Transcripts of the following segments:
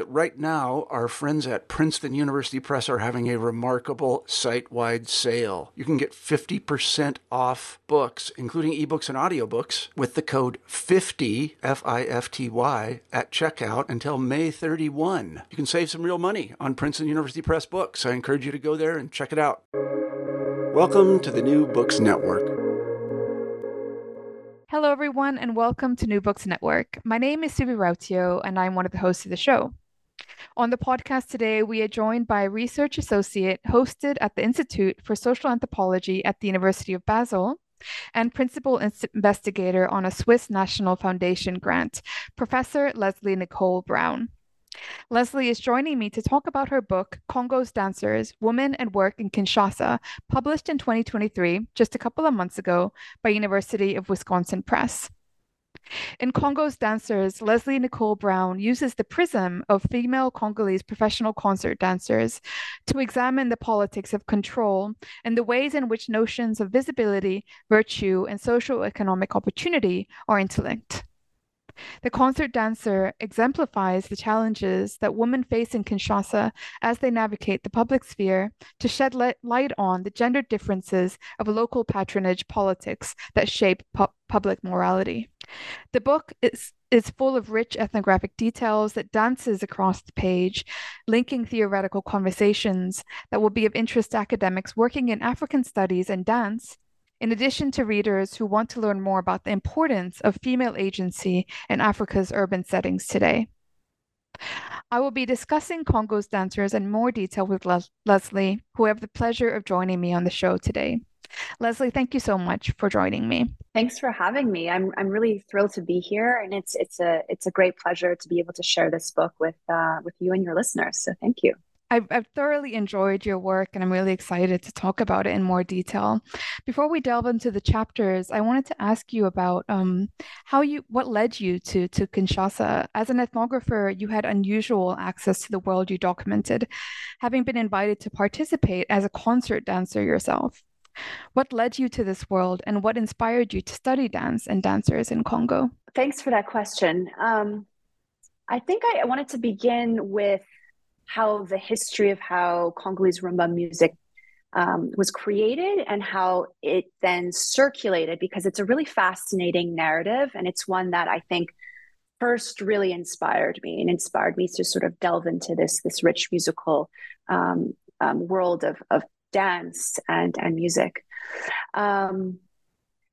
that right now, our friends at Princeton University Press are having a remarkable site wide sale. You can get 50% off books, including ebooks and audiobooks, with the code 50, F I F T Y, at checkout until May 31. You can save some real money on Princeton University Press books. I encourage you to go there and check it out. Welcome to the New Books Network. Hello, everyone, and welcome to New Books Network. My name is Suvi Rautio, and I'm one of the hosts of the show. On the podcast today, we are joined by a research associate hosted at the Institute for Social Anthropology at the University of Basel and principal investigator on a Swiss National Foundation grant, Professor Lesley Nicole Braun. Lesley is joining me to talk about her book, Congo's Dancers Women and Work in Kinshasa, published in 2023, just a couple of months ago, by University of Wisconsin Press. In Congo's Dancers, Lesley Nicole Braun uses the prism of female Congolese professional concert dancers to examine the politics of control and the ways in which notions of visibility, virtue, and social economic opportunity are interlinked. The concert dancer exemplifies the challenges that women face in Kinshasa as they navigate the public sphere to shed light on the gender differences of local patronage politics that shape pu- public morality. The book is is full of rich ethnographic details that dances across the page, linking theoretical conversations that will be of interest to academics working in African studies and dance in addition to readers who want to learn more about the importance of female agency in Africa's urban settings today. I will be discussing Congo's dancers in more detail with Les- Lesley, who have the pleasure of joining me on the show today. Lesley, thank you so much for joining me. Thanks for having me. I'm I'm really thrilled to be here, and it's it's a it's a great pleasure to be able to share this book with uh, with you and your listeners. So thank you. I've, I've thoroughly enjoyed your work and I'm really excited to talk about it in more detail. Before we delve into the chapters, I wanted to ask you about um, how you what led you to to Kinshasa. As an ethnographer, you had unusual access to the world you documented, having been invited to participate as a concert dancer yourself. What led you to this world and what inspired you to study dance and dancers in Congo? Thanks for that question. Um, I think I wanted to begin with how the history of how Congolese rumba music um, was created and how it then circulated because it's a really fascinating narrative and it's one that I think first really inspired me and inspired me to sort of delve into this this rich musical um, um, world of, of dance and and music. Um,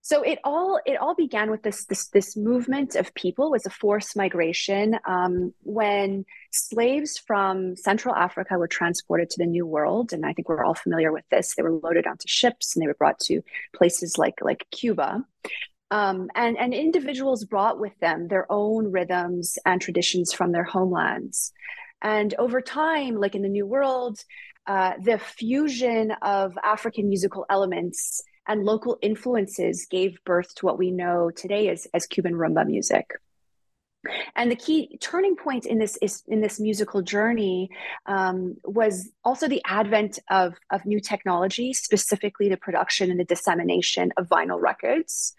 so it all it all began with this this this movement of people was a forced migration um, when slaves from Central Africa were transported to the New World, and I think we're all familiar with this. They were loaded onto ships and they were brought to places like like Cuba. Um, and, and individuals brought with them their own rhythms and traditions from their homelands. And over time, like in the New World, uh, the fusion of African musical elements and local influences gave birth to what we know today as, as Cuban rumba music. And the key turning point in this is in this musical journey um, was also the advent of, of new technology, specifically the production and the dissemination of vinyl records.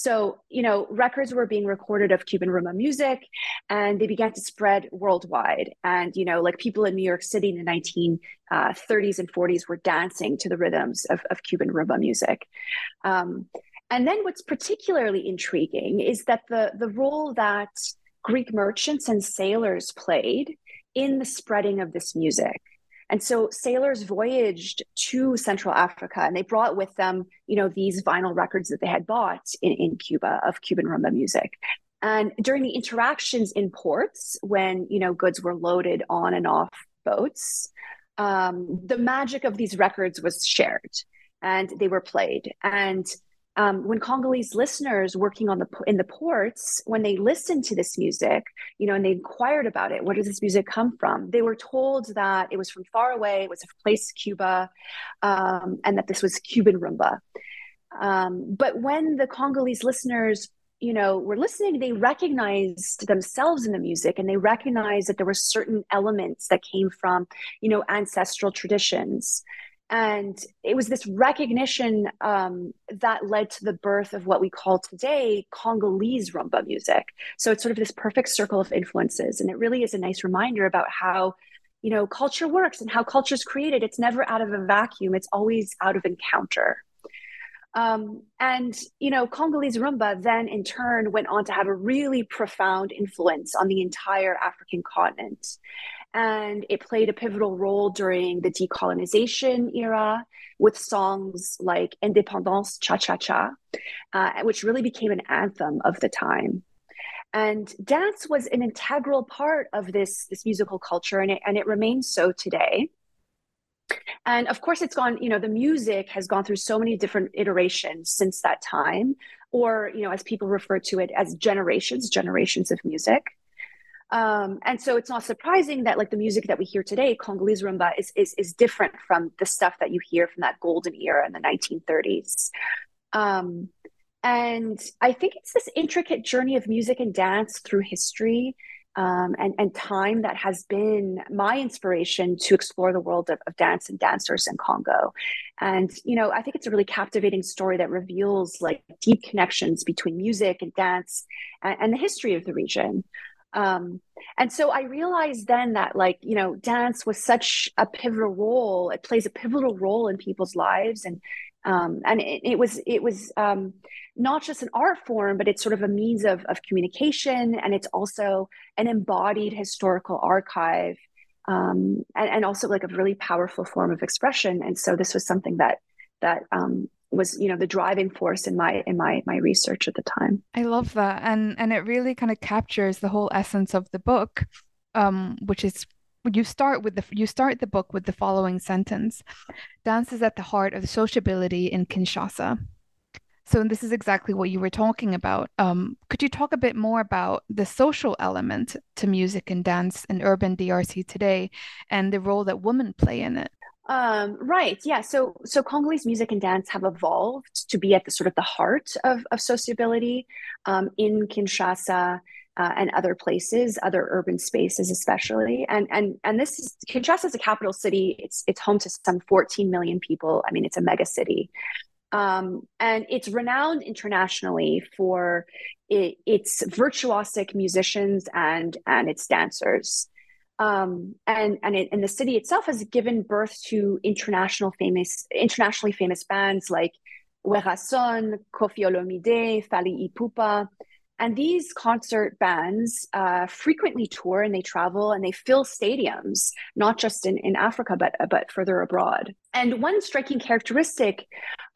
So, you know, records were being recorded of Cuban rumba music and they began to spread worldwide. And, you know, like people in New York City in the 1930s uh, and 40s were dancing to the rhythms of, of Cuban rumba music. Um, and then what's particularly intriguing is that the, the role that Greek merchants and sailors played in the spreading of this music. And so sailors voyaged to Central Africa and they brought with them, you know, these vinyl records that they had bought in, in Cuba of Cuban rumba music. And during the interactions in ports, when, you know, goods were loaded on and off boats, um, the magic of these records was shared and they were played. And um, when Congolese listeners working on the in the ports, when they listened to this music, you know, and they inquired about it, where does this music come from? They were told that it was from far away, it was a place Cuba, um, and that this was Cuban rumba. Um, but when the Congolese listeners you know were listening they recognized themselves in the music and they recognized that there were certain elements that came from you know ancestral traditions and it was this recognition um, that led to the birth of what we call today Congolese rumba music. So it's sort of this perfect circle of influences. And it really is a nice reminder about how, you know, culture works and how culture is created. It's never out of a vacuum, it's always out of encounter. Um, and, you know, Congolese rumba then in turn went on to have a really profound influence on the entire African continent and it played a pivotal role during the decolonization era with songs like Independance Cha Cha Cha, uh, which really became an anthem of the time. And dance was an integral part of this, this musical culture, and it, and it remains so today. And of course, it's gone, you know, the music has gone through so many different iterations since that time, or, you know, as people refer to it as generations, generations of music. Um, and so it's not surprising that like the music that we hear today, Congolese rumba, is, is, is different from the stuff that you hear from that golden era in the 1930s. Um, and I think it's this intricate journey of music and dance through history um, and, and time that has been my inspiration to explore the world of, of dance and dancers in Congo. And, you know, I think it's a really captivating story that reveals like deep connections between music and dance and, and the history of the region. Um, and so I realized then that, like, you know, dance was such a pivotal role. It plays a pivotal role in people's lives, and um, and it, it, was it was um, not just an art form, but it's sort of a means of of communication, and it's also an embodied historical archive, um, and, and also like a really powerful form of expression. And so this was something that that um, was you know the driving force in my in my my research at the time. I love that. And and it really kind of captures the whole essence of the book um which is you start with the you start the book with the following sentence. Dance is at the heart of sociability in kinshasa. So this is exactly what you were talking about. Um, could you talk a bit more about the social element to music and dance in urban drc today and the role that women play in it um, right. Yeah. So so Congolese music and dance have evolved to be at the sort of the heart of, of sociability um, in Kinshasa uh, and other places, other urban spaces, especially. And and and this is Kinshasa is a capital city. It's it's home to some 14 million people. I mean, it's a mega city. Um, and it's renowned internationally for it, its virtuosic musicians and and its dancers. Um, and and, it, and the city itself has given birth to international famous internationally famous bands like Werrason, Koffi Olomide, Fally Ipupa. And these concert bands uh, frequently tour and they travel and they fill stadiums, not just in, in Africa, but, but further abroad. And one striking characteristic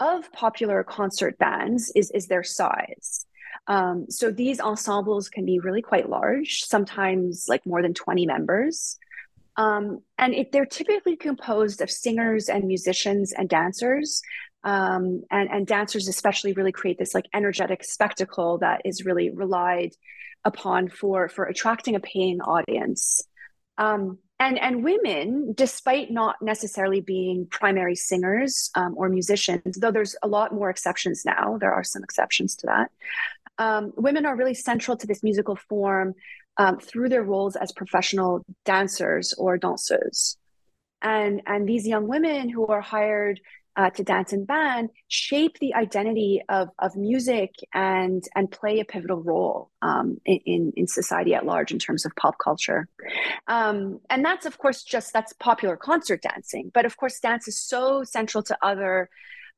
of popular concert bands is, is their size. Um, so these ensembles can be really quite large, sometimes like more than 20 members. Um, and it, they're typically composed of singers and musicians and dancers. Um, and, and dancers, especially, really create this like energetic spectacle that is really relied upon for, for attracting a paying audience. Um, and and women despite not necessarily being primary singers um, or musicians though there's a lot more exceptions now there are some exceptions to that um, women are really central to this musical form um, through their roles as professional dancers or danseuses. And, and these young women who are hired uh, to dance and band shape the identity of, of music and, and play a pivotal role um, in, in society at large in terms of pop culture. Um, and that's, of course, just that's popular concert dancing. But of course, dance is so central to other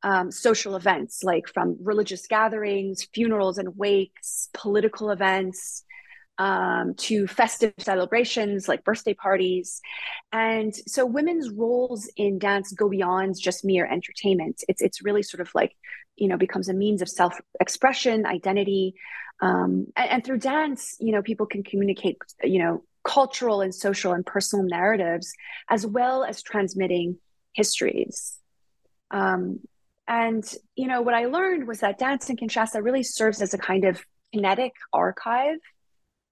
um, social events, like from religious gatherings, funerals and wakes, political events, um, to festive celebrations like birthday parties. And so women's roles in dance go beyond just mere entertainment. It's, it's really sort of like, you know, becomes a means of self expression, identity. Um, and, and through dance, you know, people can communicate, you know, cultural and social and personal narratives, as well as transmitting histories. Um, and you know what I learned was that dance in Kinshasa really serves as a kind of kinetic archive,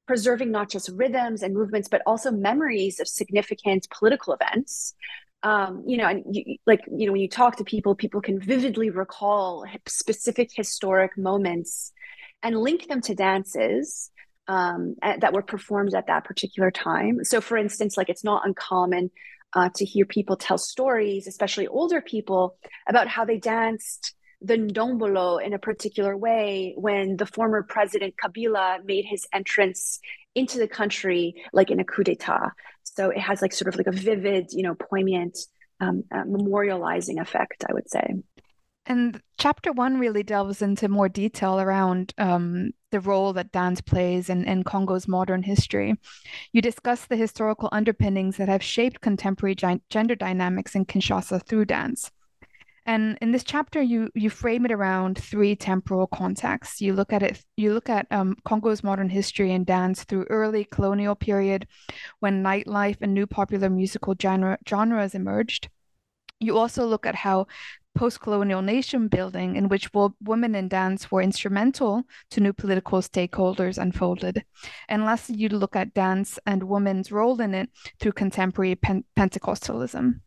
preserving not just rhythms and movements, but also memories of significant political events. Um, you know, and you, like you know, when you talk to people, people can vividly recall specific historic moments and link them to dances um, that were performed at that particular time. So, for instance, like it's not uncommon uh, to hear people tell stories, especially older people, about how they danced the ndombolo in a particular way when the former president Kabila made his entrance into the country, like in a coup d'état. So it has like sort of like a vivid, you know, poignant, um, uh, memorializing effect, I would say. And chapter one really delves into more detail around um, the role that dance plays in, in Congo's modern history. You discuss the historical underpinnings that have shaped contemporary gender dynamics in Kinshasa through dance. And in this chapter, you you frame it around three temporal contexts. You look at it. You look at um, Congo's modern history and dance through early colonial period, when nightlife and new popular musical genre, genres emerged. You also look at how post-colonial nation building in which women in dance were instrumental to new political stakeholders unfolded. And lastly, you look at dance and women's role in it through contemporary pen- Pentecostalism.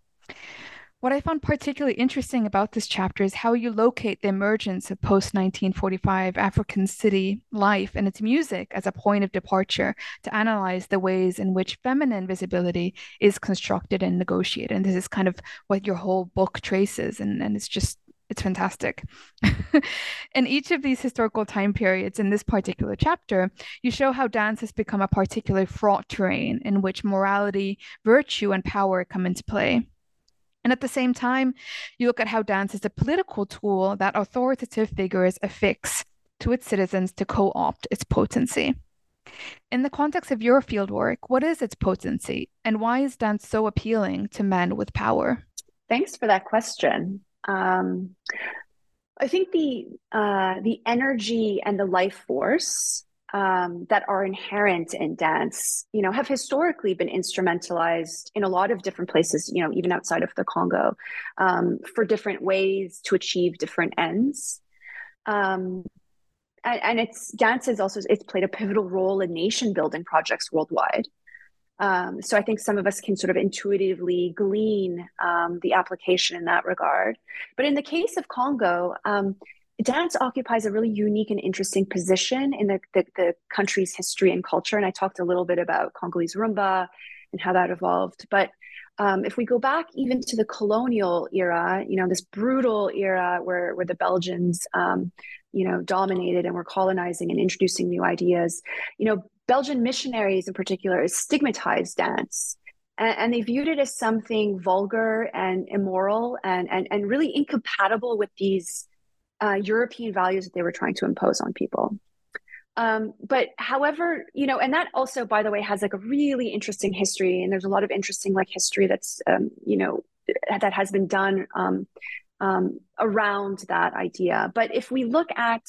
What I found particularly interesting about this chapter is how you locate the emergence of post 1945 African city life and its music as a point of departure to analyze the ways in which feminine visibility is constructed and negotiated. And this is kind of what your whole book traces, and, and it's just it's fantastic. in each of these historical time periods in this particular chapter, you show how dance has become a particularly fraught terrain in which morality, virtue, and power come into play. And at the same time, you look at how dance is a political tool that authoritative figures affix to its citizens to co opt its potency. In the context of your fieldwork, what is its potency and why is dance so appealing to men with power? Thanks for that question. Um, I think the uh, the energy and the life force um, that are inherent in dance, you know, have historically been instrumentalized in a lot of different places, you know, even outside of the Congo, um, for different ways to achieve different ends. Um, and, and, it's dance has also it's played a pivotal role in nation building projects worldwide. Um, so I think some of us can sort of intuitively glean um, the application in that regard. But in the case of Congo, um, dance occupies a really unique and interesting position in the, the, the, country's history and culture. And I talked a little bit about Congolese rumba and how that evolved. But um, if we go back even to the colonial era, you know, this brutal era where, where the Belgians, um, you know, dominated and were colonizing and introducing new ideas, you know, Belgian missionaries in particular stigmatized dance. And, they viewed it as something vulgar and immoral and, and, and really incompatible with these uh, European values that they were trying to impose on people. Um, but however, you know, and that also, by the way, has like a really interesting history, and there's a lot of interesting like history that's, um, you know, that has been done um, um around that idea. But if we look at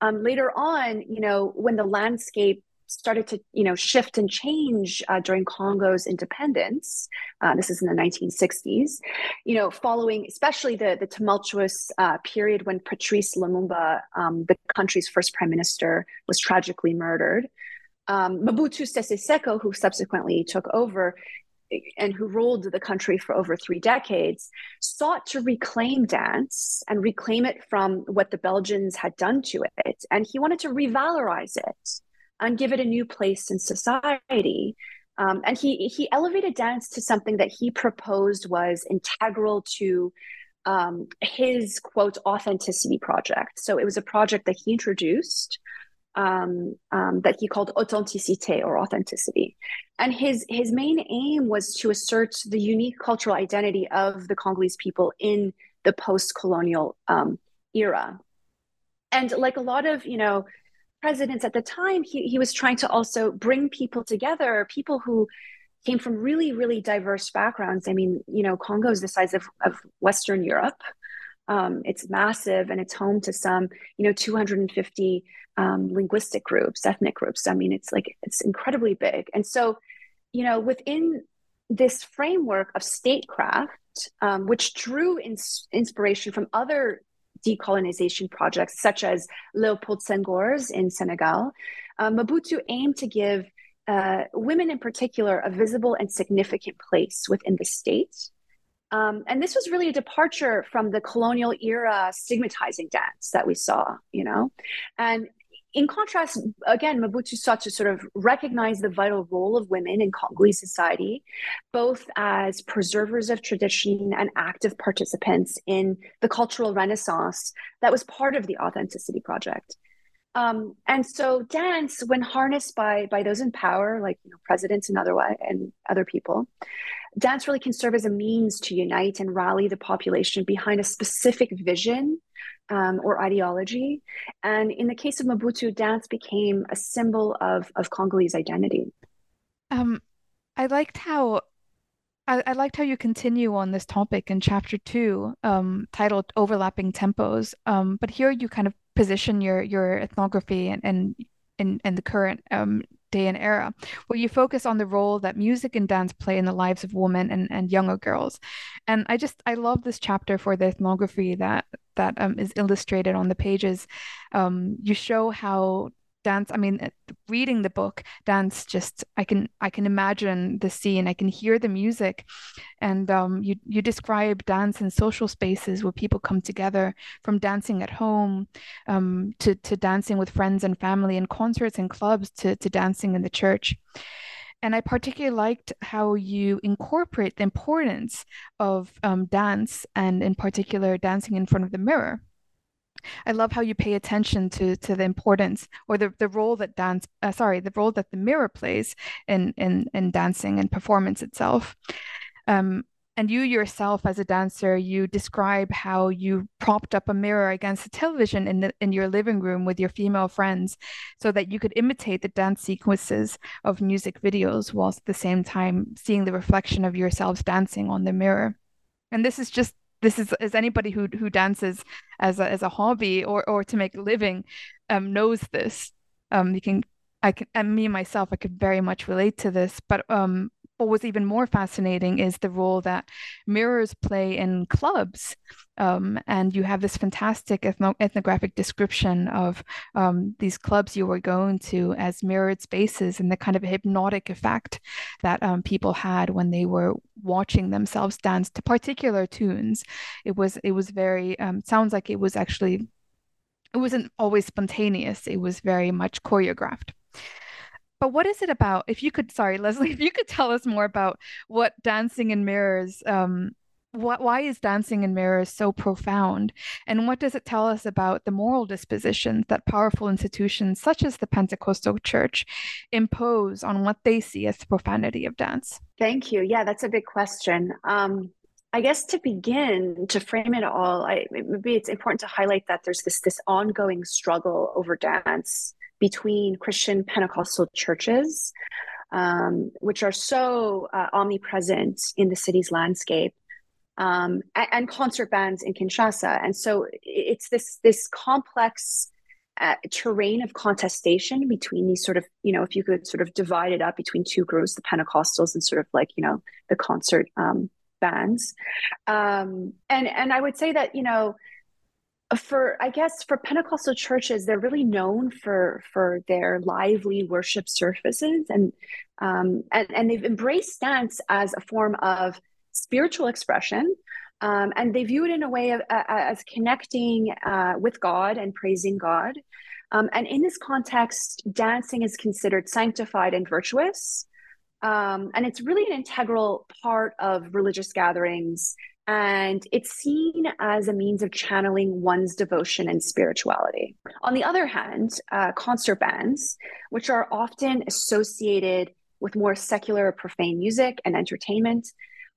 um, later on, you know, when the landscape started to you know shift and change uh, during Congo's independence. Uh, this is in the 1960s. You know, following especially the the tumultuous uh, period when Patrice Lumumba, um, the country's first prime minister, was tragically murdered. Um, Mobutu Sese Seko, who subsequently took over, and who ruled the country for over three decades, sought to reclaim dance and reclaim it from what the Belgians had done to it. And he wanted to revalorize it and give it a new place in society. Um, and he he elevated dance to something that he proposed was integral to um, his quote authenticity project. So it was a project that he introduced um, um, that he called authenticité or authenticity, and his his main aim was to assert the unique cultural identity of the Congolese people in the post-colonial um, era. And like a lot of you know presidents at the time, he, he was trying to also bring people together, people who came from really, really diverse backgrounds. I mean, you know, Congo is the size of, of Western Europe. Um, it's massive and it's home to some, you know, 250 um, linguistic groups, ethnic groups. I mean, it's like, it's incredibly big. And so, you know, within this framework of statecraft, um, which drew in, inspiration from other decolonization projects, such as Leopold Senghor's in Senegal, uh, Mobutu aimed to give uh, women in particular a visible and significant place within the state. Um, and this was really a departure from the colonial era stigmatizing dance that we saw, you know. And in contrast, again, Mobutu sought to sort of recognize the vital role of women in Congolese society, both as preservers of tradition and active participants in the cultural renaissance that was part of the Authenticity Project. Um, and so dance, when harnessed by by those in power, like you know, presidents and other and other people, dance really can serve as a means to unite and rally the population behind a specific vision um, or ideology. And in the case of Mobutu, dance became a symbol of, of Congolese identity. Um, I liked how I, I, liked how you continue on this topic in chapter two, um, titled "Overlapping Tempos." Um, but here you kind of position your your ethnography and and in, in the current um, day and era, where you focus on the role that music and dance play in the lives of women and, and younger girls. And I just I love this chapter for the ethnography that that um, is illustrated on the pages. Um, you show how dance i mean reading the book dance just i can i can imagine the scene i can hear the music and um, you you describe dance in social spaces where people come together from dancing at home um, to to dancing with friends and family and concerts and clubs to to dancing in the church and I particularly liked how you incorporate the importance of um, dance and, in particular, dancing in front of the mirror. I love how you pay attention to to the importance or the, the role that dance uh, sorry the role that the mirror plays in in in dancing and performance itself. Um, and you yourself as a dancer you describe how you propped up a mirror against the television in the in your living room with your female friends so that you could imitate the dance sequences of music videos whilst at the same time seeing the reflection of yourselves dancing on the mirror and this is just this is as anybody who who dances as a as a hobby or or to make a living um, knows this. Um, you can I can and me myself I could very much relate to this, but um, what was even more fascinating is the role that mirrors play in clubs. Um, and you have this fantastic ethno- ethnographic description of um, these clubs you were going to as mirrored spaces and the kind of hypnotic effect that um, people had when they were watching themselves dance to particular tunes. It was it was very um, sounds like it was actually it wasn't always spontaneous. It was very much choreographed. But what is it about? If you could, sorry, Lesley, if you could tell us more about what Dancing in Mirrors, um, what, why is Dancing in Mirrors so profound? And what does it tell us about the moral dispositions that powerful institutions such as the Pentecostal Church impose on what they see as the profanity of dance? Thank you. Yeah, that's a big question. Um, I guess to begin to frame it all, I, maybe it's important to highlight that there's this this ongoing struggle over dance between Christian Pentecostal churches, um, which are so uh, omnipresent in the city's landscape, um, and, and, concert bands in Kinshasa. And so it's this this complex uh, terrain of contestation between these sort of, you know, if you could sort of divide it up between two groups, the Pentecostals and sort of like, you know, the concert um, bands. Um, and and I would say that, you know, for i guess for pentecostal churches they're really known for for their lively worship services and um, and, and they've embraced dance as a form of spiritual expression um, and they view it in a way of uh, as connecting uh, with god and praising god. Um, and in this context dancing is considered sanctified and virtuous um, and it's really an integral part of religious gatherings and it's seen as a means of channeling one's devotion and spirituality. On the other hand, uh, concert bands, which are often associated with more secular or profane music and entertainment,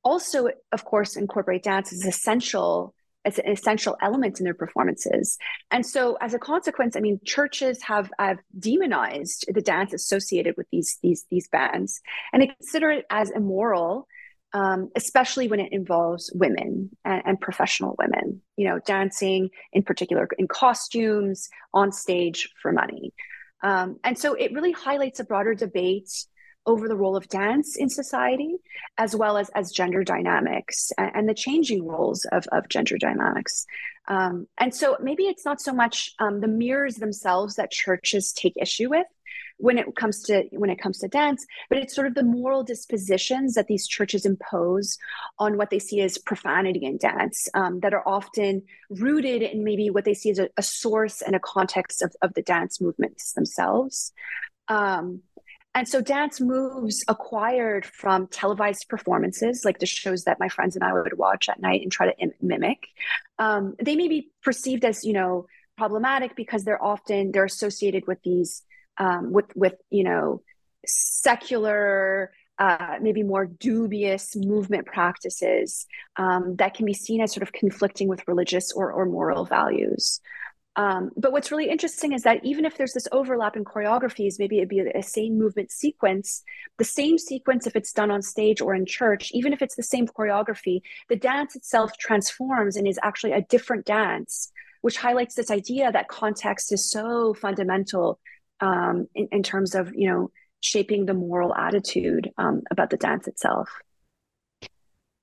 also, of course, incorporate dance as essential as an essential element in their performances. And so, as a consequence, I mean, churches have, have demonized the dance associated with these these these bands, and they consider it as immoral um, especially when it involves women and, and, professional women, you know, dancing in particular in costumes on stage for money. Um, and so it really highlights a broader debate over the role of dance in society, as well as as gender dynamics and, and the changing roles of of gender dynamics. Um, and so maybe it's not so much um, the mirrors themselves that churches take issue with, when it comes to when it comes to dance but it's sort of the moral dispositions that these churches impose on what they see as profanity in dance um, that are often rooted in maybe what they see as a, a source and a context of, of the dance movements themselves um, and so dance moves acquired from televised performances, like the shows that my friends and I would watch at night and try to Im- mimic. Um, they may be perceived as, you know, problematic because they're often they're associated with these um, with with you know secular uh, maybe more dubious movement practices um, that can be seen as sort of conflicting with religious or, or moral values. Um, but what's really interesting is that even if there's this overlap in choreographies, maybe it'd be a, same movement sequence, the same sequence if it's done on stage or in church, even if it's the same choreography, the dance itself transforms and is actually a different dance, which highlights this idea that context is so fundamental um, in, in, terms of you know shaping the moral attitude um, about the dance itself.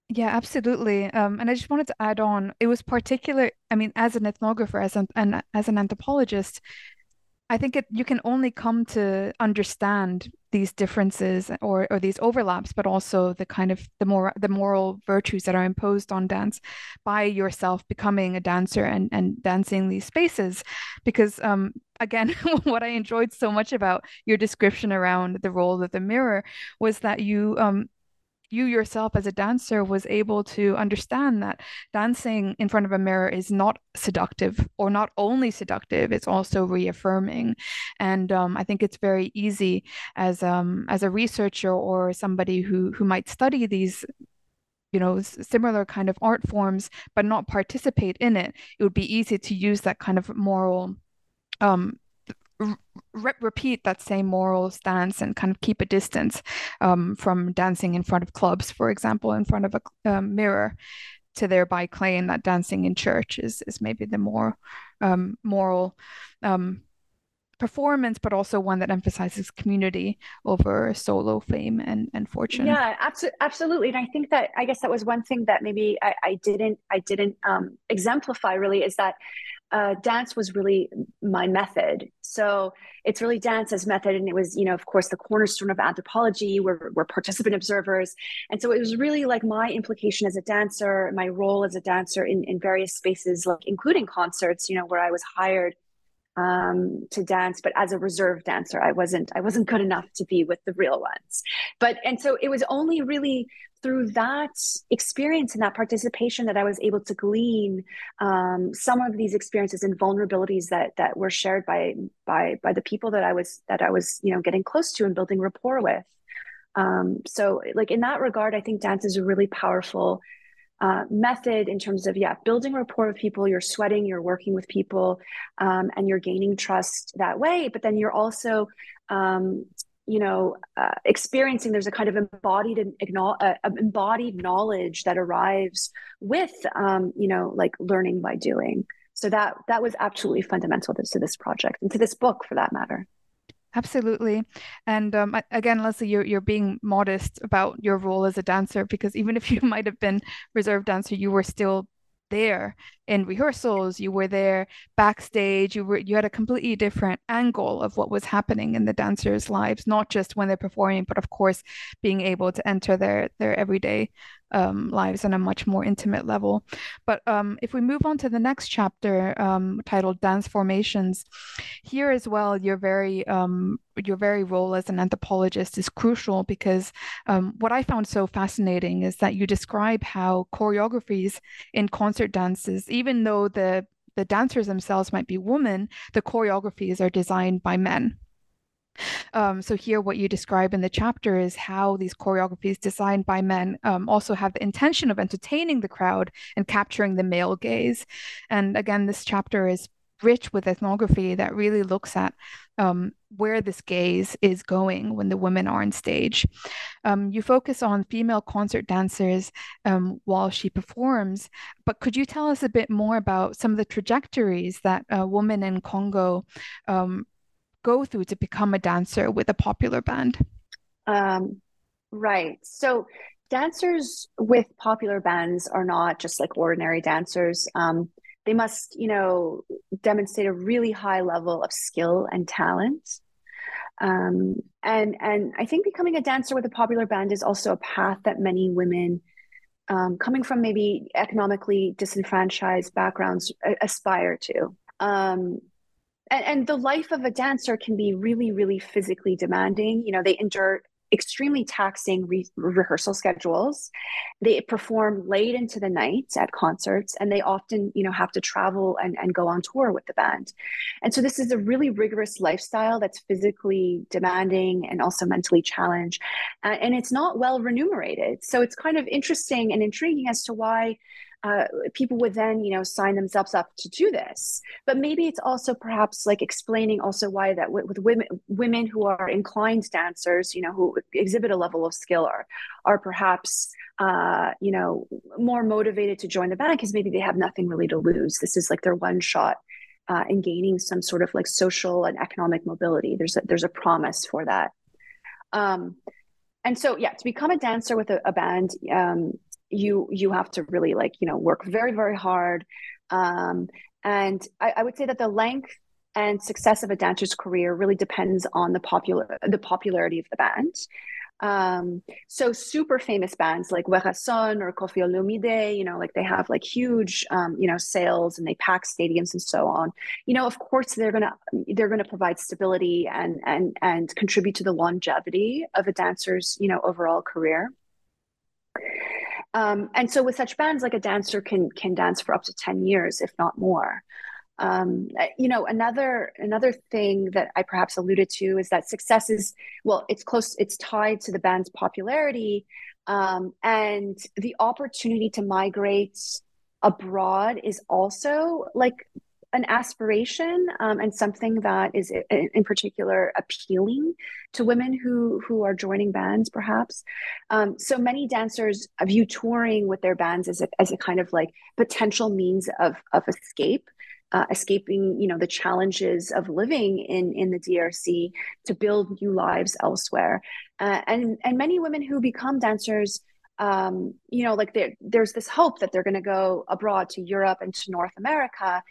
Yeah, absolutely. Um, and I just wanted to add on, it was particular, I mean, as an ethnographer, as an, and as an anthropologist, I think it you can only come to understand these differences or or these overlaps, but also the kind of the more the moral virtues that are imposed on dance by yourself becoming a dancer and and dancing these spaces, because um again what I enjoyed so much about your description around the role of the mirror was that you um you yourself as a dancer was able to understand that dancing in front of a mirror is not seductive or not only seductive it's also reaffirming. And um, i think it's very easy as um, as a researcher or somebody who who might study these you know similar kind of art forms but not participate in it it would be easy to use that kind of moral um, re- repeat that same moral stance and kind of keep a distance um, from dancing in front of clubs, for example, in front of a um, mirror, to thereby claim that dancing in church is is maybe the more um, moral um, performance, but also one that emphasizes community over solo fame and, and fortune. Yeah, absolutely, absolutely. And I think that I guess that was one thing that maybe I, I didn't I didn't um, exemplify really is that uh, dance was really my method. So it's really dance as method. And it was, you know, of course, the cornerstone of anthropology. We're, we're participant observers. And so it was really like my implication as a dancer, my role as a dancer in, in various spaces, like including concerts, you know, where I was hired um, to dance, but as a reserve dancer, I wasn't I wasn't good enough to be with the real ones. But and so it was only really through that experience and that participation that I was able to glean um, some of these experiences and vulnerabilities that that were shared by by by the people that I was that I was you know getting close to and building rapport with. Um, so like in that regard, I think dance is a really powerful uh, method in terms of yeah building rapport with people. You're sweating you're working with people um, and you're gaining trust that way. But then you're also um, you know uh, experiencing there's a kind of embodied uh, embodied knowledge that arrives with um, you know like learning by doing. So that that was absolutely fundamental to, to this project and to this book for that matter Absolutely. And um, again, Lesley, you're, you're being modest about your role as a dancer because even if you might have been reserve dancer, you were still there in rehearsals you were there backstage you were you had a completely different angle of what was happening in the dancers lives not just when they're performing but of course being able to enter their their everyday um, lives on a much more intimate level. But um, if we move on to the next chapter um, titled "Dance Formations," here as well, your very um, your very role as an anthropologist is crucial because um, what I found so fascinating is that you describe how choreographies in concert dances, even though the the dancers themselves might be women, the choreographies are designed by men. Um, so here, what you describe in the chapter is how these choreographies designed by men um, also have the intention of entertaining the crowd and capturing the male gaze. And again, this chapter is rich with ethnography that really looks at um, where this gaze is going when the women are on stage. Um, you focus on female concert dancers um, while she performs, but could you tell us a bit more about some of the trajectories that uh, women in Congo um, go through to become a dancer with a popular band? Um, right. So dancers with popular bands are not just like ordinary dancers. Um, they must, you know, demonstrate a really high level of skill and talent. Um, and and I think becoming a dancer with a popular band is also a path that many women um, coming from maybe economically disenfranchised backgrounds aspire to. Um, and, and, the life of a dancer can be really, really physically demanding. You know, they endure extremely taxing re- rehearsal schedules. They perform late into the night at concerts, and they often, you know, have to travel and, and go on tour with the band. And so this is a really rigorous lifestyle that's physically demanding and also mentally challenged, uh, and it's not well remunerated. So it's kind of interesting and intriguing as to why uh, people would then you know sign themselves up to do this. But maybe it's also perhaps like explaining also why that with, with women women who are inclined dancers you know who exhibit a level of skill are are perhaps uh, you know more motivated to join the band because maybe they have nothing really to lose. This is like their one shot uh, in gaining some sort of like social and economic mobility. There's a, there's a promise for that. Um, and so yeah to become a dancer with a, a band um, you you have to really like you know work very very hard um, and I, I, would say that the length and success of a dancer's career really depends on the popular the popularity of the band um, so super famous bands like Werrason or Koffi Olomide, you know, like they have like huge, um, you know, sales and they pack stadiums and so on. You know, of course they're gonna they're gonna provide stability and and and contribute to the longevity of a dancer's you know overall career. Um, and so with such bands, like a dancer can can dance for up to 10 years, if not more. Um, you know, another another thing that I perhaps alluded to is that success is well, it's close, it's tied to the band's popularity, um, and the opportunity to migrate abroad is also like an aspiration um, and something that is in particular appealing to women who who are joining bands perhaps. Um, so many dancers view touring with their bands as a, as a kind of like potential means of of escape uh, escaping you know the challenges of living in in the DRC to build new lives elsewhere. Uh, and and many women who become dancers um, you know like there there's this hope that they're going to go abroad to Europe and to North America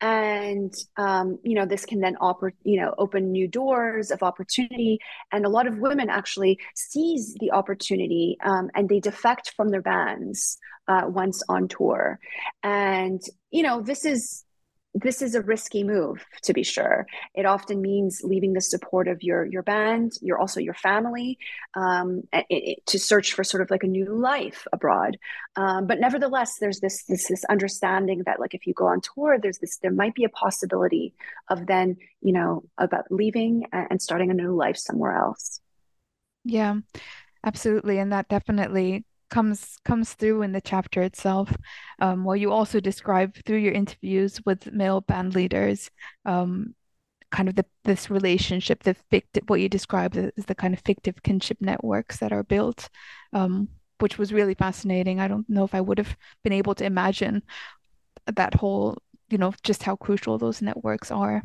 and um, you know this can then oper- you know open new doors of opportunity. And a lot of women actually seize the opportunity um, and they defect from their bands uh, once on tour. And you know this is this is a risky move to be sure. It often means leaving the support of your your band your also your family um, it, it, to search for sort of like a new life abroad. Um, but nevertheless there's this, this this understanding that like if you go on tour there's this there might be a possibility of then you know about leaving and starting a new life somewhere else. Yeah absolutely. And that definitely comes comes through in the chapter itself. Um, you also describe through your interviews with male band leaders, um, kind of the, this relationship, the fictive, what you describe as the kind of fictive kinship networks that are built, um, which was really fascinating. I don't know if I would have been able to imagine that whole, you know, just how crucial those networks are.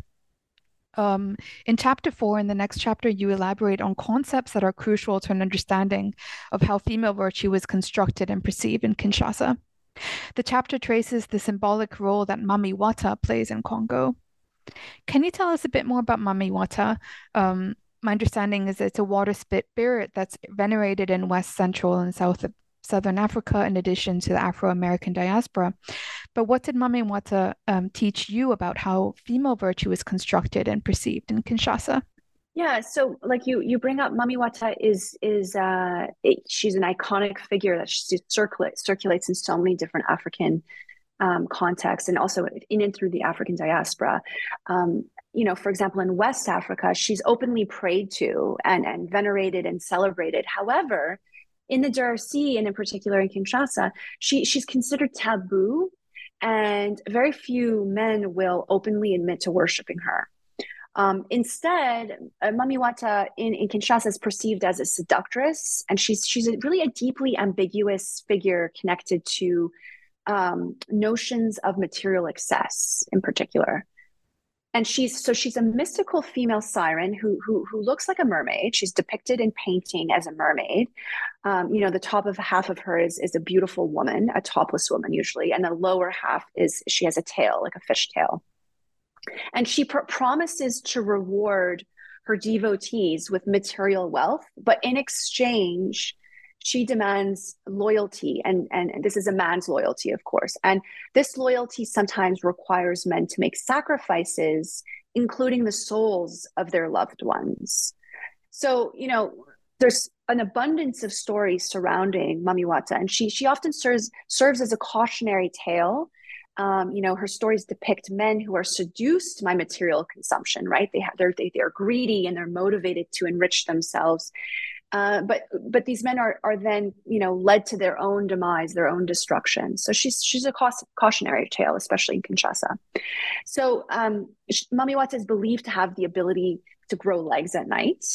Um, in chapter four, in the next chapter, you elaborate on concepts that are crucial to an understanding of how female virtue is constructed and perceived in Kinshasa. The chapter traces the symbolic role that Mami Wata plays in Congo. Can you tell us a bit more about Mami Wata? Um, my understanding is it's a water spirit that's venerated in West Central and South Southern Africa in addition to the Afro American diaspora. But what did Mami Wata um, teach you about how female virtue is constructed and perceived in Kinshasa? Yeah, so like you you bring up Mami Wata is is uh it, she's an iconic figure that she circulates circulates in so many different African um, contexts and also in and through the African diaspora. Um, you know, for example, in West Africa, she's openly prayed to and and venerated and celebrated. However, in the DRC and in particular in Kinshasa, she she's considered taboo, and very few men will openly admit to worshiping her. Um, instead, uh, Mami Wata in, in Kinshasa is perceived as a seductress, and she's she's a, really a deeply ambiguous figure connected to um, notions of material excess, in particular. And she's so she's a mystical female siren who who who looks like a mermaid. She's depicted in painting as a mermaid. Um, you know, the top of half of her is is a beautiful woman, a topless woman usually, and the lower half is she has a tail like a fish tail. And she pr- promises to reward her devotees with material wealth, but in exchange, she demands loyalty and, and, this is a man's loyalty of course and this loyalty sometimes requires men to make sacrifices including the souls of their loved ones so you know there's an abundance of stories surrounding Mamiwata, and she she often serves serves as a cautionary tale. Um, you know, her stories depict men who are seduced by material consumption. Right? They have they're they, they're greedy and they're motivated to enrich themselves, uh, but but these men are are then you know led to their own demise, their own destruction. So she's she's a cautionary tale, especially in Kinshasa. So um, Mamiwata is believed to have the ability to grow legs at night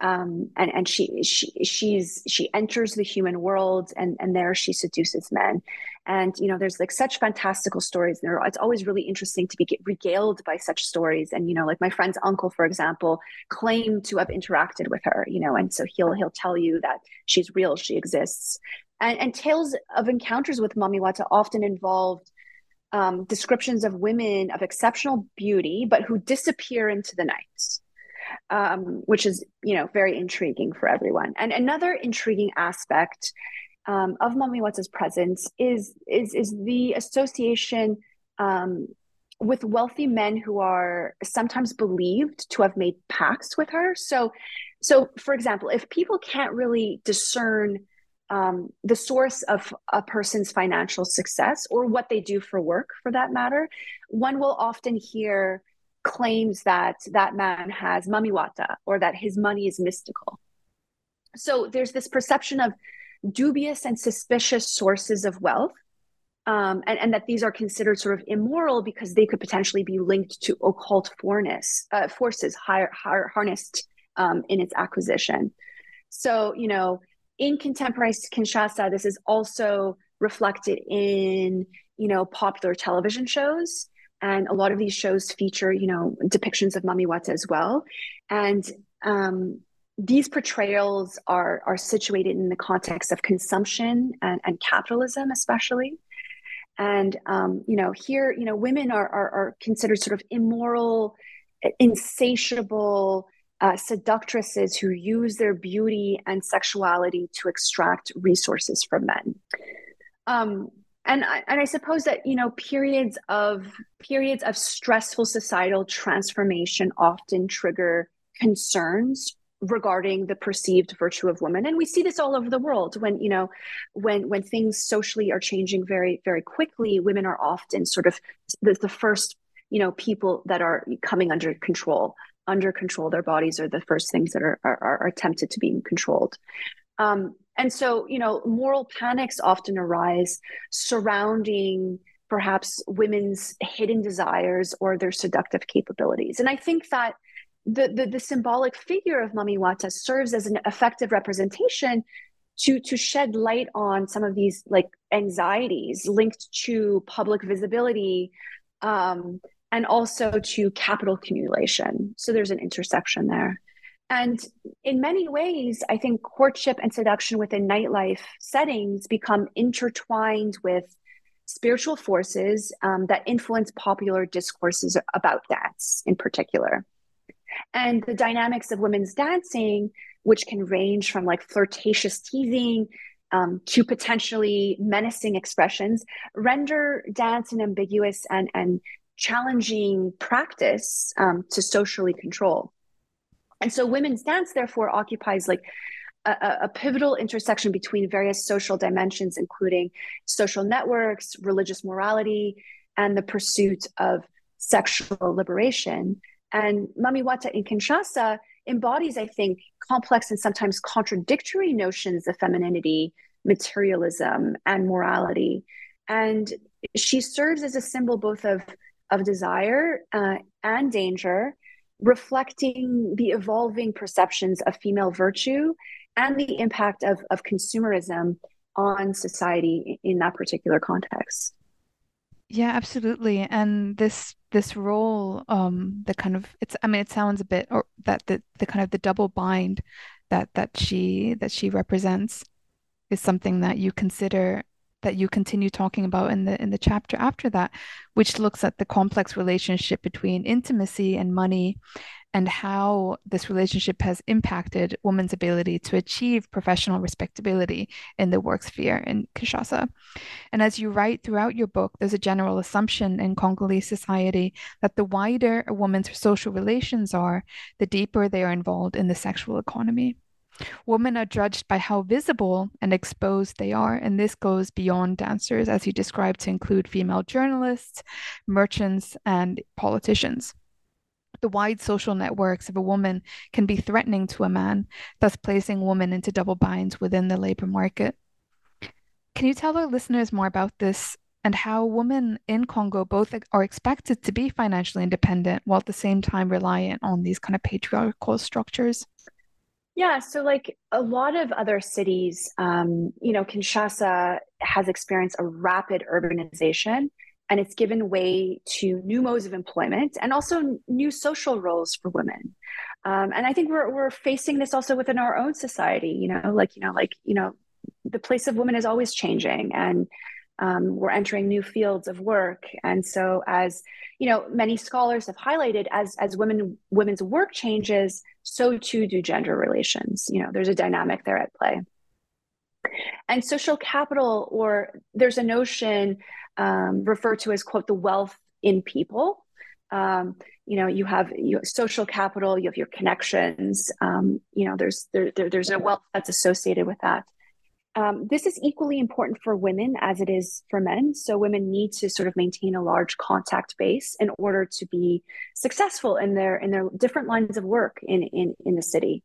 um, and and she she she's she enters the human world and and there she seduces men. And you know there's like such fantastical stories there. It's always really interesting to be regaled by such stories. And you know like my friend's uncle for example claimed to have interacted with her you know and so he'll he'll tell you that she's real she exists. And and tales of encounters with mamiwata often involved um, descriptions of women of exceptional beauty but who disappear into the night um, which is you know very intriguing for everyone. And another intriguing aspect um, of Mamiwata's presence is is is the association um, with wealthy men who are sometimes believed to have made pacts with her. So, so for example, if people can't really discern um, the source of a person's financial success or what they do for work, for that matter, one will often hear claims that that man has mamiwata or that his money is mystical. So there's this perception of dubious and suspicious sources of wealth. Um, and, and that these are considered sort of immoral because they could potentially be linked to occult forness, uh, forces higher, higher, harnessed um, in its acquisition. So, you know, in contemporary Kinshasa, this is also reflected in, you know, popular television shows and a lot of these shows feature you know depictions of mamiwata as well. And um, these portrayals are are situated in the context of consumption and, and capitalism especially. And um, you know here you know women are, are, are considered sort of immoral insatiable uh, seductresses who use their beauty and sexuality to extract resources from men. Um, and I, and I suppose that you know periods of periods of stressful societal transformation often trigger concerns regarding the perceived virtue of women. And we see this all over the world when you know when when things socially are changing very very quickly women are often sort of the, the first you know people that are coming under control under control. Their bodies are the first things that are are, are attempted to be controlled. Um, and so, you know, moral panics often arise surrounding perhaps women's hidden desires or their seductive capabilities. And I think that the, the, the symbolic figure of Mamiwata serves as an effective representation to to shed light on some of these like anxieties linked to public visibility um, and also to capital accumulation. So there's an intersection there. And in many ways, I think courtship and seduction within nightlife settings become intertwined with spiritual forces um, that influence popular discourses about dance in particular. And the dynamics of women's dancing, which can range from like flirtatious teasing um, to potentially menacing expressions, render dance an ambiguous and, and challenging practice um, to socially control. And so women's dance, therefore, occupies like a, a, pivotal intersection between various social dimensions, including social networks, religious morality, and the pursuit of sexual liberation. And Mamiwata in Kinshasa embodies, I think, complex and sometimes contradictory notions of femininity, materialism, and morality. And she serves as a symbol both of, of desire uh, and danger reflecting the evolving perceptions of female virtue and the impact of, of consumerism on society in that particular context. Yeah, absolutely. And this this role, um, the kind of it's I mean it sounds a bit or that the the kind of the double bind that that she that she represents is something that you consider that you continue talking about in the in the chapter after that, which looks at the complex relationship between intimacy and money and how this relationship has impacted women's ability to achieve professional respectability in the work sphere in Kinshasa. And as you write throughout your book, there's a general assumption in Congolese society that the wider a woman's social relations are, the deeper they are involved in the sexual economy. Women are judged by how visible and exposed they are, and this goes beyond dancers, as you described, to include female journalists, merchants, and politicians the wide social networks of a woman can be threatening to a man, thus placing women into double binds within the labor market. Can you tell our listeners more about this and how women in Congo both are expected to be financially independent while at the same time reliant on these kind of patriarchal structures? Yeah, so like a lot of other cities, um, you know, Kinshasa has experienced a rapid urbanization and it's given way to new modes of employment and also new social roles for women. Um, and I think we're we're facing this also within our own society. You know, like you know, like you know, the place of women is always changing, and um, we're entering new fields of work. And so, as you know, many scholars have highlighted, as as women women's work changes, so too do gender relations. You know, there's a dynamic there at play. And social capital, or there's a notion um, referred to as quote the wealth in people. Um, you know, you have you social capital, you have your connections. Um, you know, there's there, there, there's a wealth that's associated with that. Um, this is equally important for women as it is for men. So women need to sort of maintain a large contact base in order to be successful in their in their different lines of work in in in the city.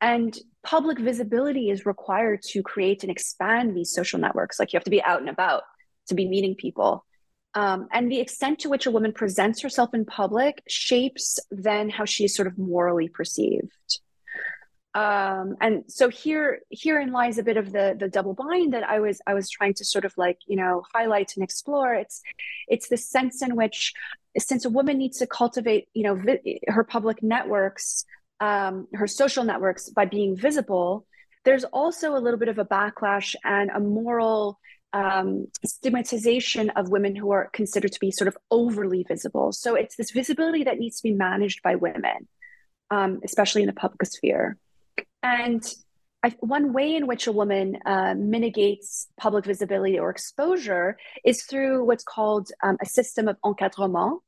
And public visibility is required to create and expand these social networks. Like you have to be out and about to be meeting people. Um, and the extent to which a woman presents herself in public shapes then how she is sort of morally perceived. Um, and so here, herein lies a bit of the the double bind that I was I was trying to sort of like you know highlight and explore. It's it's the sense in which, since a woman needs to cultivate you know vi- her public networks, um, her social networks by being visible, there's also a little bit of a backlash and a moral um, stigmatization of women who are considered to be sort of overly visible. So it's this visibility that needs to be managed by women, um, especially in the public sphere. And I, one way in which a woman uh, mitigates public visibility or exposure is through what's called um, a system of encadrement,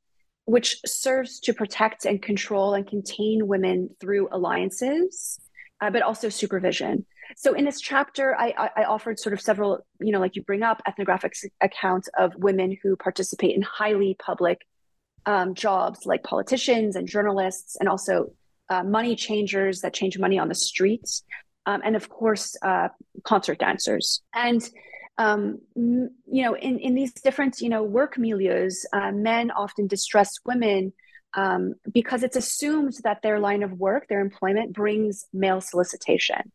which serves to protect and control and contain women through alliances, uh, but also supervision. So in this chapter, I, I, offered sort of several, you know, like you bring up ethnographic accounts of women who participate in highly public um, jobs like politicians and journalists, and also uh, money changers that change money on the streets, um, and of course, uh, concert dancers. And um, you know, in, in these different, you know, work milieus, uh, men often distress women um, because it's assumed that their line of work, their employment, brings male solicitation.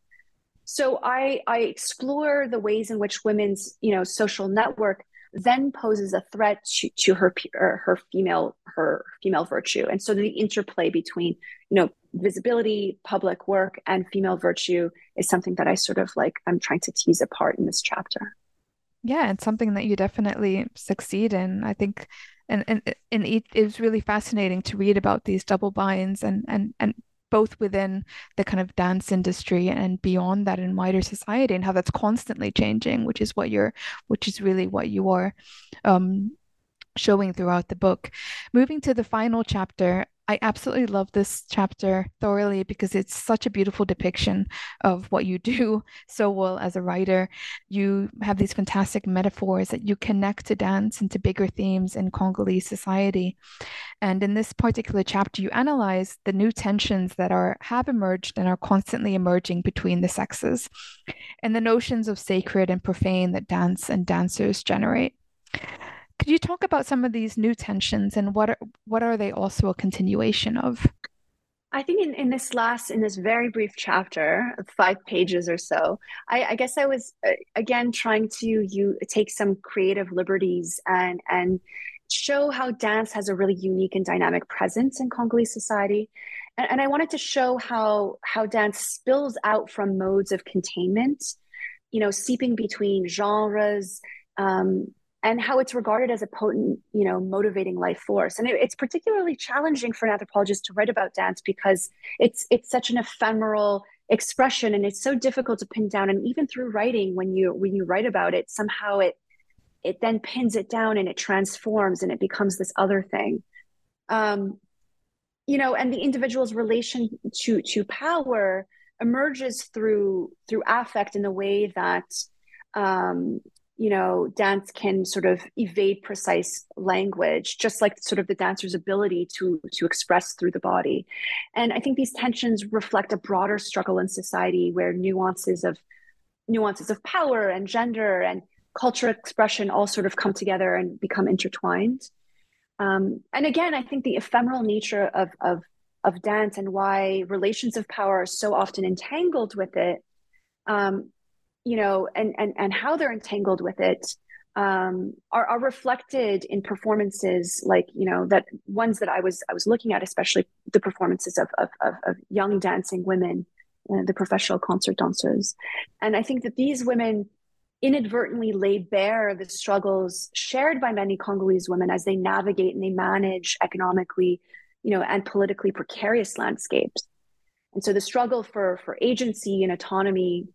So I, I explore the ways in which women's, you know, social network then poses a threat to, to her her female her female virtue, and so the interplay between, you know, visibility, public work, and female virtue is something that I sort of like I'm trying to tease apart in this chapter. Yeah, it's something that you definitely succeed in. I think and and and it, was really fascinating to read about these double binds and and and both within the kind of dance industry and beyond that in wider society and how that's constantly changing which is what you're which is really what you are um, showing throughout the book. Moving to the final chapter I absolutely love this chapter thoroughly because it's such a beautiful depiction of what you do so well as a writer. You have these fantastic metaphors that you connect to dance and to bigger themes in Congolese society. And in this particular chapter, you analyze the new tensions that are have emerged and are constantly emerging between the sexes and the notions of sacred and profane that dance and dancers generate. Could you talk about some of these new tensions and what are, what are they also a continuation of? I think in, in this last, in this very brief chapter five pages or so, I, I guess I was uh, again trying to you take some creative liberties and and show how dance has a really unique and dynamic presence in Congolese society. And, and I wanted to show how how dance spills out from modes of containment, you know, seeping between genres, um, and how it's regarded as a potent, you know, motivating life force. And it, it's particularly challenging for an anthropologist to write about dance because it's it's such an ephemeral expression and it's so difficult to pin down. And even through writing, when you when you write about it, somehow it it then pins it down and it transforms and it becomes this other thing. Um, you know, and the individual's relation to to power emerges through through affect in the way that um, you know, dance can sort of evade precise language, just like sort of the dancer's ability to to express through the body. And I think these tensions reflect a broader struggle in society where nuances of nuances of power and gender and culture expression all sort of come together and become intertwined. Um, and again, I think the ephemeral nature of of of dance and why relations of power are so often entangled with it um, you know, and and and how they're entangled with it um, are, are reflected in performances like you know that ones that I was I was looking at, especially the performances of of, of, of young dancing women, uh, the professional concert dancers, and I think that these women inadvertently lay bare the struggles shared by many Congolese women as they navigate and they manage economically, you know, and politically precarious landscapes. And so the struggle for for agency and autonomy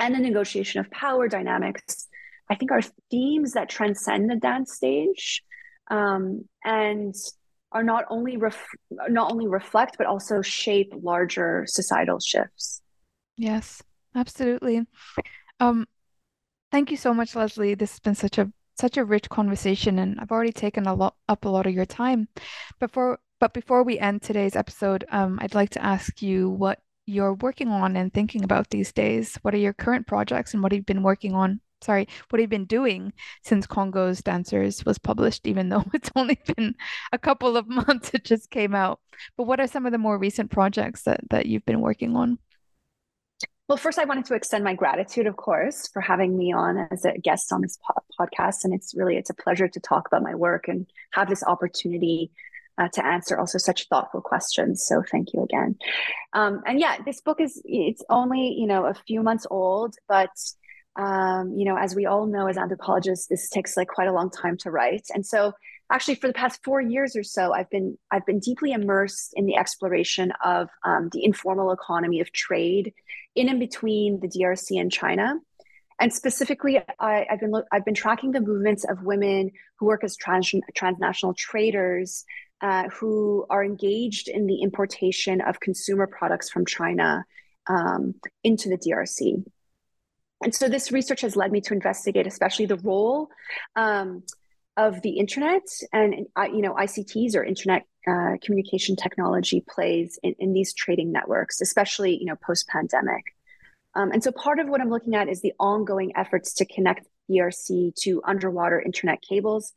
and the negotiation of power dynamics, I think are themes that transcend the dance stage um, and are not only ref- not only reflect but also shape larger societal shifts. Yes, absolutely. Um, thank you so much, Lesley. This has been such a such a rich conversation, and I've already taken a lot up a lot of your time. Before, but before we end today's episode, um, I'd like to ask you what you're working on and thinking about these days. What are your current projects and what have you been working on? Sorry, what have you been doing since Congo's Dancers was published, even though it's only been a couple of months it just came out. But what are some of the more recent projects that, that you've been working on? Well, first, I wanted to extend my gratitude, of course, for having me on as a guest on this po- podcast. And it's really it's a pleasure to talk about my work and have this opportunity uh, to answer also such thoughtful questions. So thank you again. Um, and yeah, this book is it's only you know a few months old, but um, you know as we all know as anthropologists, this takes like quite a long time to write. And so actually for the past four years or so, I've been I've been deeply immersed in the exploration of um, the informal economy of trade in and between the DRC and China. And specifically, I, have been I've been tracking the movements of women who work as trans, transnational traders uh, who are engaged in the importation of consumer products from China um, into the DRC. And so this research has led me to investigate, especially the role um, of the internet and uh, you know ICTs or internet uh, communication technology plays in, in, these trading networks, especially you know post pandemic. Um, and so part of what I'm looking at is the ongoing efforts to connect DRC to underwater internet cables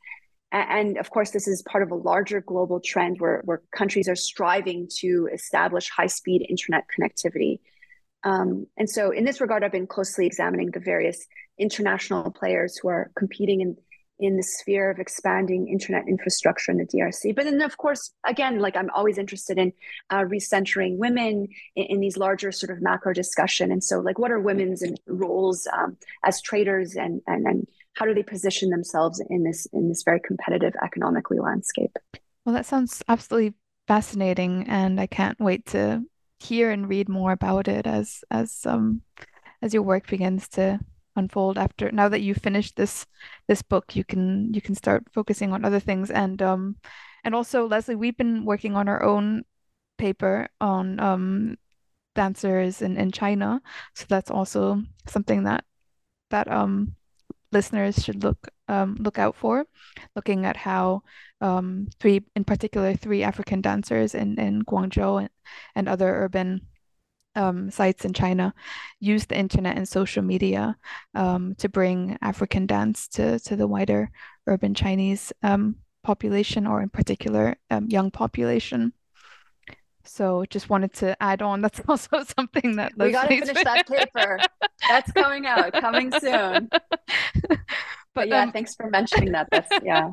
and of course, this is part of a larger global trend where, where countries are striving to establish high speed internet connectivity. Um, and so, in this regard, I've been closely examining the various international players who are competing in, in the sphere of expanding internet infrastructure in the DRC. But then, of course, again, like I'm always interested in uh, recentering women in, in, these larger sort of macro discussion. And so, like, what are women's roles um, as traders and, and, and how do they position themselves in this in this very competitive economically landscape? Well that sounds absolutely fascinating and i can't wait to hear and read more about it as as um as your work begins to unfold after now that you've finished this this book you can you can start focusing on other things. And um and also lesley we've been working on our own paper on um dancers in, in china. So that's also something that that um listeners should look um, look out for, looking at how um, three, in particular, three African dancers in, in Guangzhou and, and other urban um, sites in China use the internet and social media um, to bring African dance to, to the wider urban Chinese um, population, or in particular, um, young population. So just wanted to add on. That's also something that we got to finish that paper. That's coming out, coming soon. but, but yeah, um, thanks for mentioning that. That's yeah.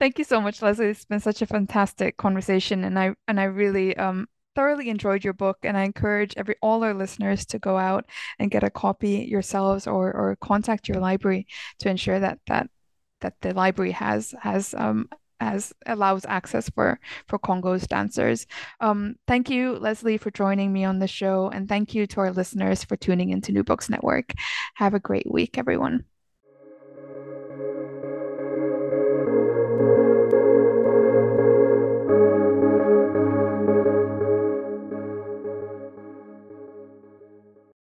Thank you so much, Lesley. It's been such a fantastic conversation, and I and I really um thoroughly enjoyed your book, and I encourage every all our listeners to go out and get a copy yourselves or or contact your library to ensure that that that the library has has um as allows access for for Congo's dancers. Um, thank you, Lesley, for joining me on the show, and thank you to our listeners for tuning into New Books Network. Have a great week, everyone.